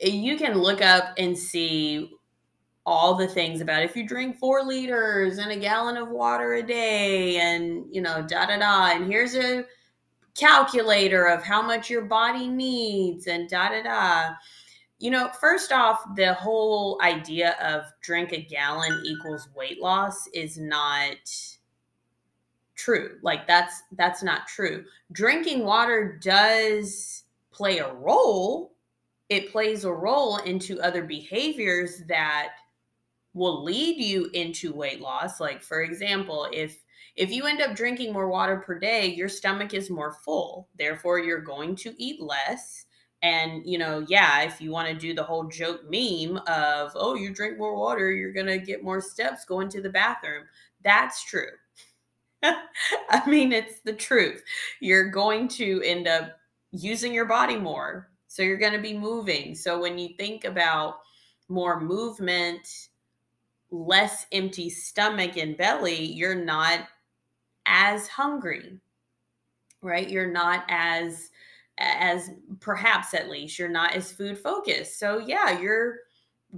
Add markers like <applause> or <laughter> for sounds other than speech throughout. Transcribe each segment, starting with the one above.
you can look up and see all the things about if you drink four liters and a gallon of water a day and you know da da da. And here's a calculator of how much your body needs and da da da. You know first off the whole idea of drink a gallon equals weight loss is not true. Like that's that's not true. Drinking water does play a role it plays a role into other behaviors that will lead you into weight loss. Like for example if if you end up drinking more water per day your stomach is more full. Therefore you're going to eat less. And you know yeah if you want to do the whole joke meme of oh you drink more water you're going to get more steps going to the bathroom. That's true. <laughs> I mean it's the truth. You're going to end up using your body more so you're going to be moving. So when you think about more movement, less empty stomach and belly, you're not as hungry. Right? You're not as as perhaps at least you're not as food focused. So yeah, you're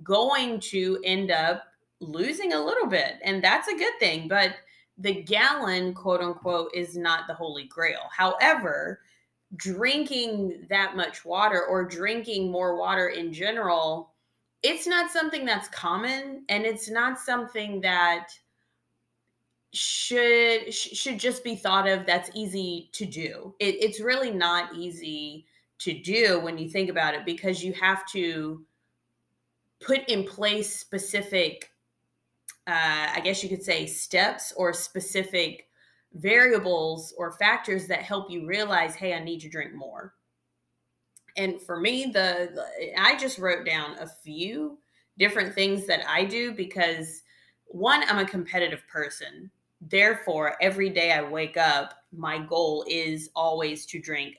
going to end up losing a little bit and that's a good thing, but the gallon quote unquote is not the holy grail. However, drinking that much water or drinking more water in general, it's not something that's common and it's not something that should should just be thought of that's easy to do. It, it's really not easy to do when you think about it because you have to put in place specific uh, I guess you could say steps or specific variables or factors that help you realize, hey, I need to drink more. And for me, the, the I just wrote down a few different things that I do because one, I'm a competitive person. Therefore, every day I wake up, my goal is always to drink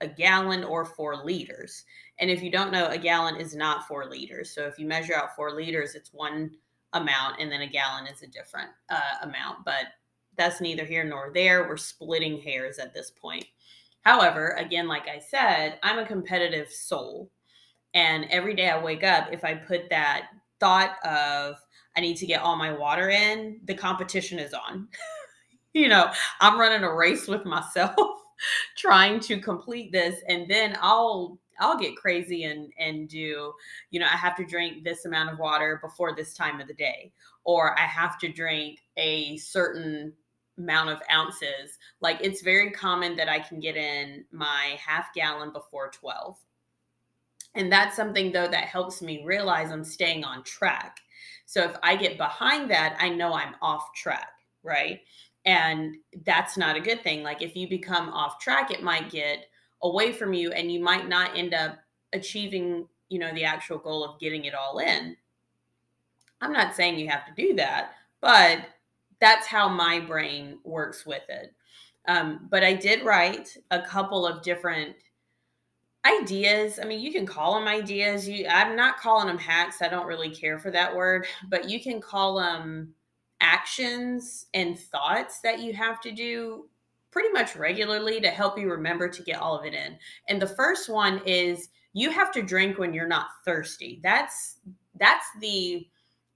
a gallon or four liters. And if you don't know, a gallon is not four liters. So if you measure out four liters, it's one amount, and then a gallon is a different uh, amount. But that's neither here nor there. We're splitting hairs at this point. However, again, like I said, I'm a competitive soul. And every day I wake up, if I put that thought of, I need to get all my water in, the competition is on. <laughs> you know, I'm running a race with myself <laughs> trying to complete this and then I'll I'll get crazy and and do, you know, I have to drink this amount of water before this time of the day or I have to drink a certain amount of ounces. Like it's very common that I can get in my half gallon before 12. And that's something though that helps me realize I'm staying on track. So if I get behind that, I know I'm off track, right? And that's not a good thing. Like if you become off track, it might get away from you and you might not end up achieving, you know, the actual goal of getting it all in. I'm not saying you have to do that, but that's how my brain works with it. Um, but I did write a couple of different ideas. I mean, you can call them ideas. You, I'm not calling them hacks. I don't really care for that word, <laughs> but you can call them actions and thoughts that you have to do pretty much regularly to help you remember to get all of it in. And the first one is you have to drink when you're not thirsty. That's that's the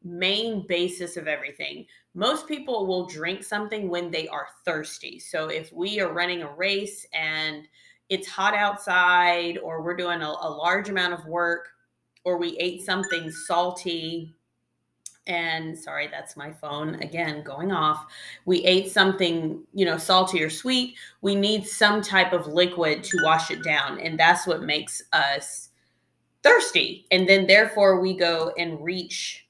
main basis of everything. Most people will drink something when they are thirsty. So if we are running a race and it's hot outside, or we're doing a, a large amount of work, or we ate something salty, and sorry that's my phone again going off. We ate something you know salty or sweet we need some type of liquid to wash it down. And that's what makes us thirsty. And then therefore we go and reach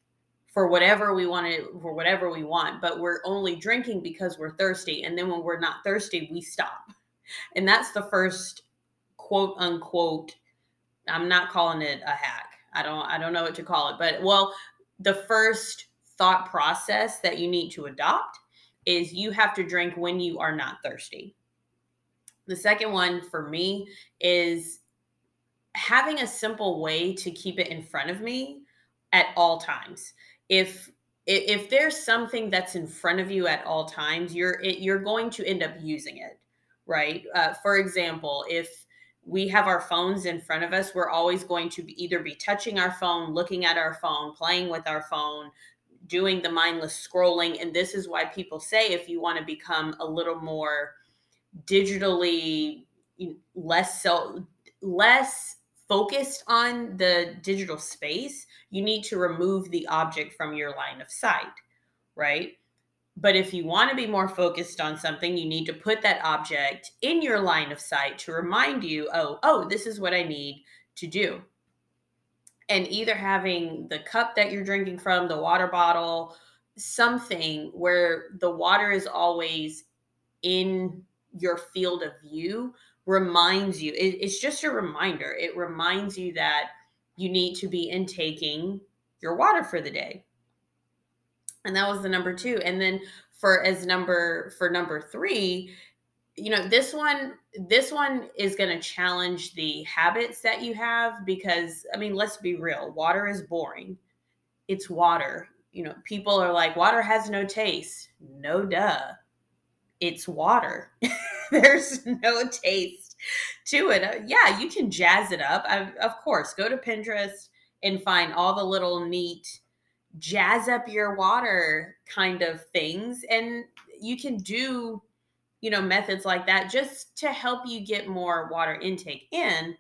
for whatever we want to for whatever we want but we're only drinking because we're thirsty and then when we're not thirsty we stop. And that's the first quote unquote i'm not calling it a hack. I don't i don't know what to call it but well the first thought process that you need to adopt is you have to drink when you are not thirsty. The second one for me is having a simple way to keep it in front of me at all times if if there's something that's in front of you at all times you're it, you're going to end up using it right uh, for example if we have our phones in front of us, we're always going to either be touching our phone, looking at our phone, playing with our phone, doing the mindless scrolling. And this is why people say if you want to become a little more digitally less so less focused on the digital space, you need to remove the object from your line of sight, right? But if you want to be more focused on something, you need to put that object in your line of sight to remind you, oh, oh, this is what I need to do. And either having the cup that you're drinking from, the water bottle, something where the water is always in your field of view reminds you, it, it's just a reminder. It reminds you that you need to be intaking your water for the day. And that was the number two. And then for as number for number three you know this one this one is going to challenge the habits that you have because i mean let's be real water is boring. It's water. You know people are like water has no taste. No duh it's water. <laughs> There's no taste to it. Uh, yeah you can jazz it up. I, of course go to pinterest and find all the little neat jazz up your water kind of things. And you can do you know methods like that just to help you get more water intake in.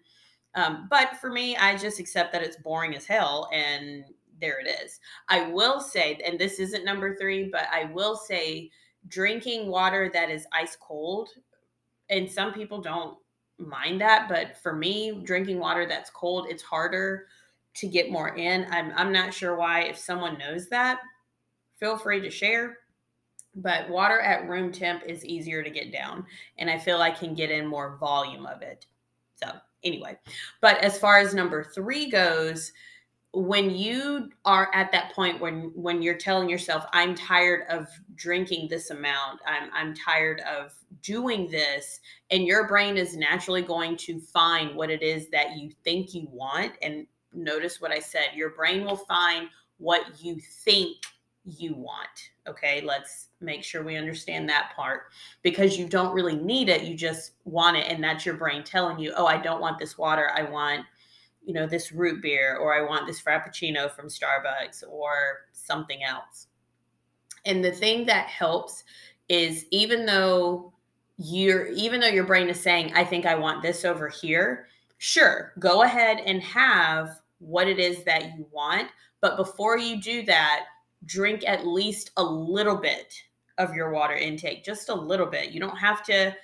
Um, but for me i just accept that it's boring as hell and there it is. I will say and this isn't number three but i will say drinking water that is ice cold and some people don't mind that but for me drinking water that's cold it's harder to get more in. I'm, I'm not sure why. If someone knows that, feel free to share. But water at room temp is easier to get down, and I feel I can get in more volume of it. So, anyway, but as far as number three goes, when you are at that point when when you're telling yourself i'm tired of drinking this amount i'm i'm tired of doing this and your brain is naturally going to find what it is that you think you want and notice what I said. Your brain will find what you think you want. Okay, let's make sure we understand that part because you don't really need it. You just want it. And that's your brain telling you, oh, I don't want this water. I want, you know, this root beer or I want this Frappuccino from Starbucks or something else. And the thing that helps is even though you're, even though your brain is saying, I think I want this over here, sure, go ahead and have what it is that you want. But before you do that, drink at least a little bit of your water intake, just a little bit. You don't have to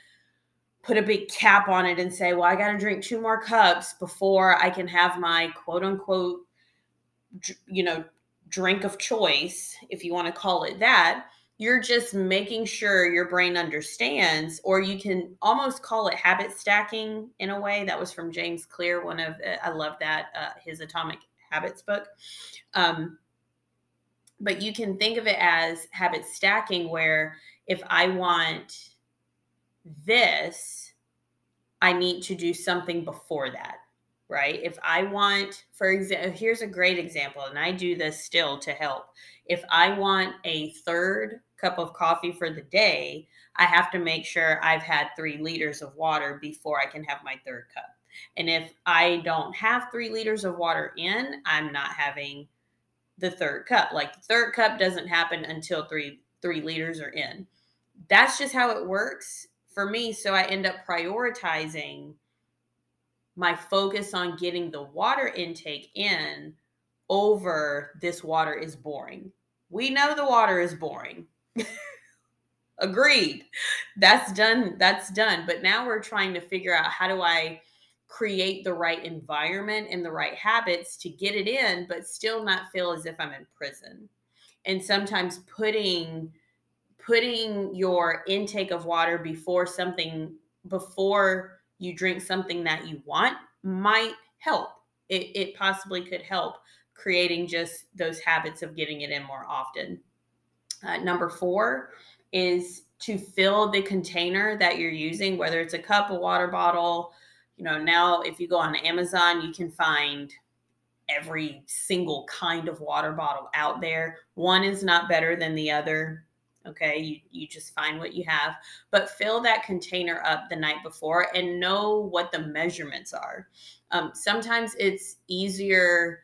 put a big cap on it and say, well, I got to drink two more cups before I can have my quote unquote, you know, drink of choice, if you want to call it that you're just making sure your brain understands or you can almost call it habit stacking in a way. That was from james clear one of i love that uh, his atomic habits book. Um, but you can think of it as habit stacking where if i want this i need to do something before that right if i want for example here's a great example and i do this still to help if i want a third cup of coffee for the day, I have to make sure I've had three liters of water before I can have my third cup. And if I don't have three liters of water in, I'm not having the third cup. Like the third cup doesn't happen until three three liters are in. That's just how it works for me. So I end up prioritizing my focus on getting the water intake in over this water is boring. We know the water is boring. <laughs> Agreed. That's done. That's done. But now we're trying to figure out how do I create the right environment and the right habits to get it in, but still not feel as if I'm in prison. And sometimes putting putting your intake of water before something before you drink something that you want might help. It, it possibly could help creating just those habits of getting it in more often. Uh, number four is to fill the container that you're using, whether it's a cup, a water bottle. You know, now if you go on Amazon, you can find every single kind of water bottle out there. One is not better than the other. Okay, you, you just find what you have, but fill that container up the night before and know what the measurements are. Um, sometimes it's easier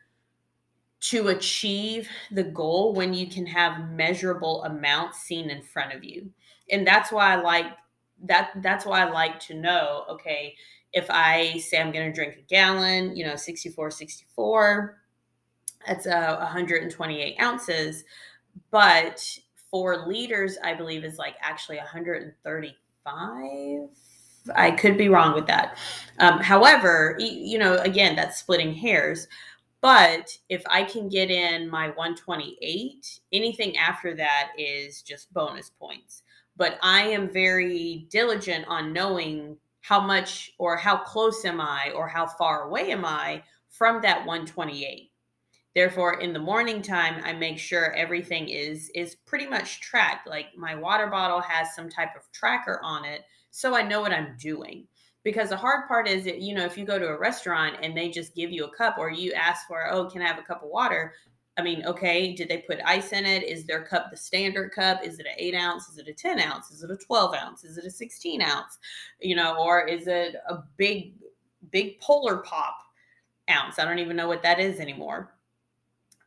to achieve the goal when you can have measurable amounts seen in front of you. And that's why I like that that's why I like to know, okay, if I say I'm going to drink a gallon, you know, 64 64 that's uh, 128 ounces, but four liters, I believe is like actually 135. I could be wrong with that. Um, however, you know, again, that's splitting hairs. But if I can get in my 128, anything after that is just bonus points. But I am very diligent on knowing how much or how close am I or how far away am I from that 128. Therefore, in the morning time, I make sure everything is is pretty much tracked. Like my water bottle has some type of tracker on it, so I know what I'm doing. Because the hard part is that you know if you go to a restaurant and they just give you a cup or you ask for oh can i have a cup of water? I mean okay did they put ice in it? Is their cup the standard cup? Is it an 8 ounce? Is it a 10 ounce? Is it a 12 ounce? Is it a 16 ounce? You know or is it a big big polar pop ounce? I don't even know what that is anymore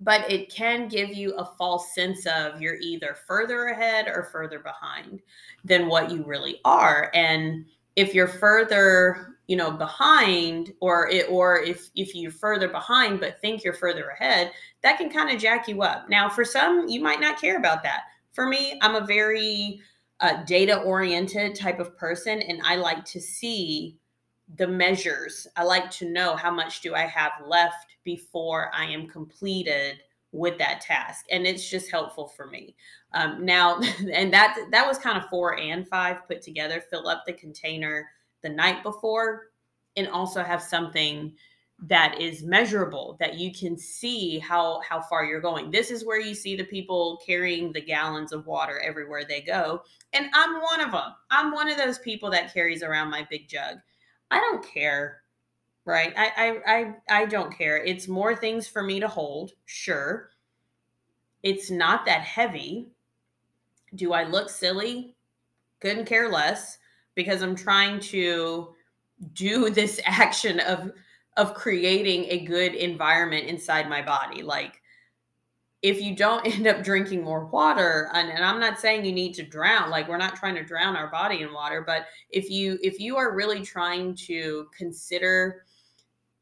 but it can give you a false sense of you're either further ahead or further behind than what you really are. And if you're further you know behind or it, or if if you're further behind but think you're further ahead that can kind of jack you up. Now for some you might not care about that. For me i'm a very uh, data oriented type of person and i like to see the measures. I like to know how much do i have left before i am completed with that task and it's just helpful for me. Um, now <laughs> and that that was kind of four and five put together fill up the container the night before and also have something that is measurable that you can see how how far you're going. This is where you see the people carrying the gallons of water everywhere they go and i'm one of them i'm one of those people that carries around my big jug i don't care right? I, I I I don't care. It's more things for me to hold, sure. It's not that heavy. Do I look silly? Couldn't care less because I'm trying to do <laughs> this action of of creating a good environment inside my body. Like if you don't <laughs> end up drinking more water and, and, i'm not saying you need to drown like we're not trying to drown our body in water but if you if you are really trying to consider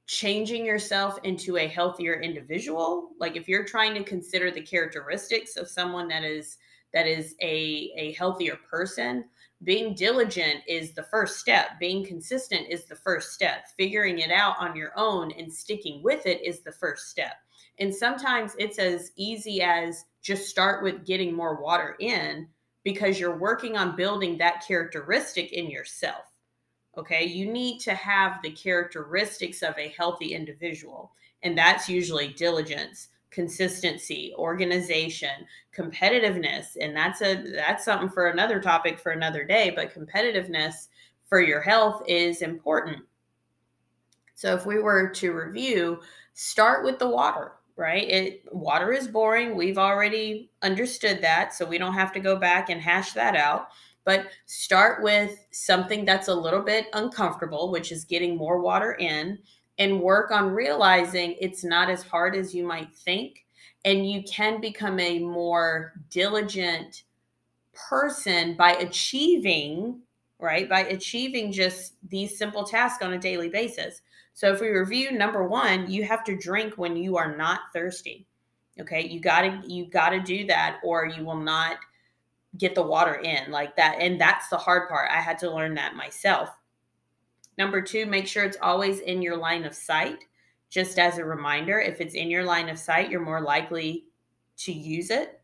changing yourself into a healthier individual like if you're trying to consider the characteristics of someone that is that is a a healthier person being diligent is the first step. Being consistent is the first step. Figuring it out on your own and sticking with it is the first step and sometimes it's as easy as just start with getting more water in because you're working on building that characteristic in yourself Okay. You need to have the characteristics of a healthy individual, and that's usually diligence, consistency, organization, competitiveness. And that's a that's something for another topic for another day, but competitiveness for your health is important. So if we were to review, start with the water right? It water is boring. We've already understood that, so we don't have to go back and hash that out but start with something that's a little bit uncomfortable, which is getting more water in, and work on realizing it's not as hard as you might think. And you can become a more diligent person by achieving, right? By achieving just these simple tasks on a daily basis. So if we review number one, you have to drink when you are not thirsty. Okay, you gotta you gotta do that, or you will not get the water in like that. And that's the hard part. I had to learn that myself. Number two, make sure it's always in your line of sight. Just as a reminder, if it's in your line of sight, you're more likely to use it.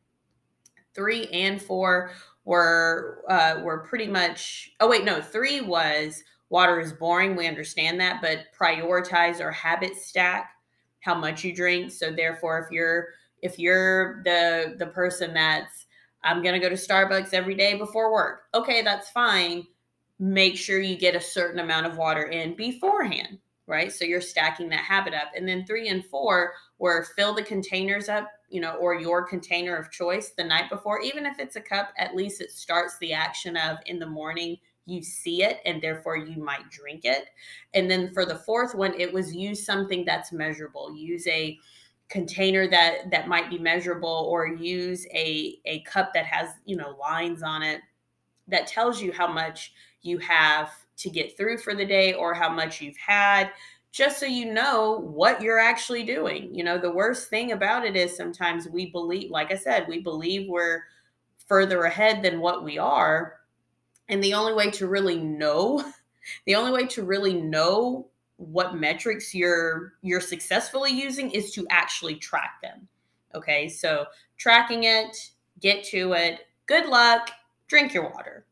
Three and four were uh, were pretty much. Oh wait, no, three was water is boring. We understand that, but prioritize or habit stack how much you drink. So therefore, if you're if you're the the person that's I'm to go to Starbucks every day before work. Okay, that's fine. Make sure you get a certain amount of water in beforehand, right? So you're stacking that habit up. And then three and four were fill the containers up you know, or your container of choice the night before, even if it's a cup, at least it starts the action of in the morning you see it and therefore you might drink it. And then for the fourth one, it was use something that's measurable. Use a container that that might be measurable or use a a cup that has, you know, lines on it that tells you how much you have to get through for the day or how much you've had just so you know what you're actually doing. You know, the worst thing about it is sometimes we believe, like I said, we believe we're further ahead than what we are. And the only way to really know, <laughs> the only way to really know what metrics you're you're successfully using is to actually track them. Okay? So, tracking it, get to it. Good luck. Drink your water.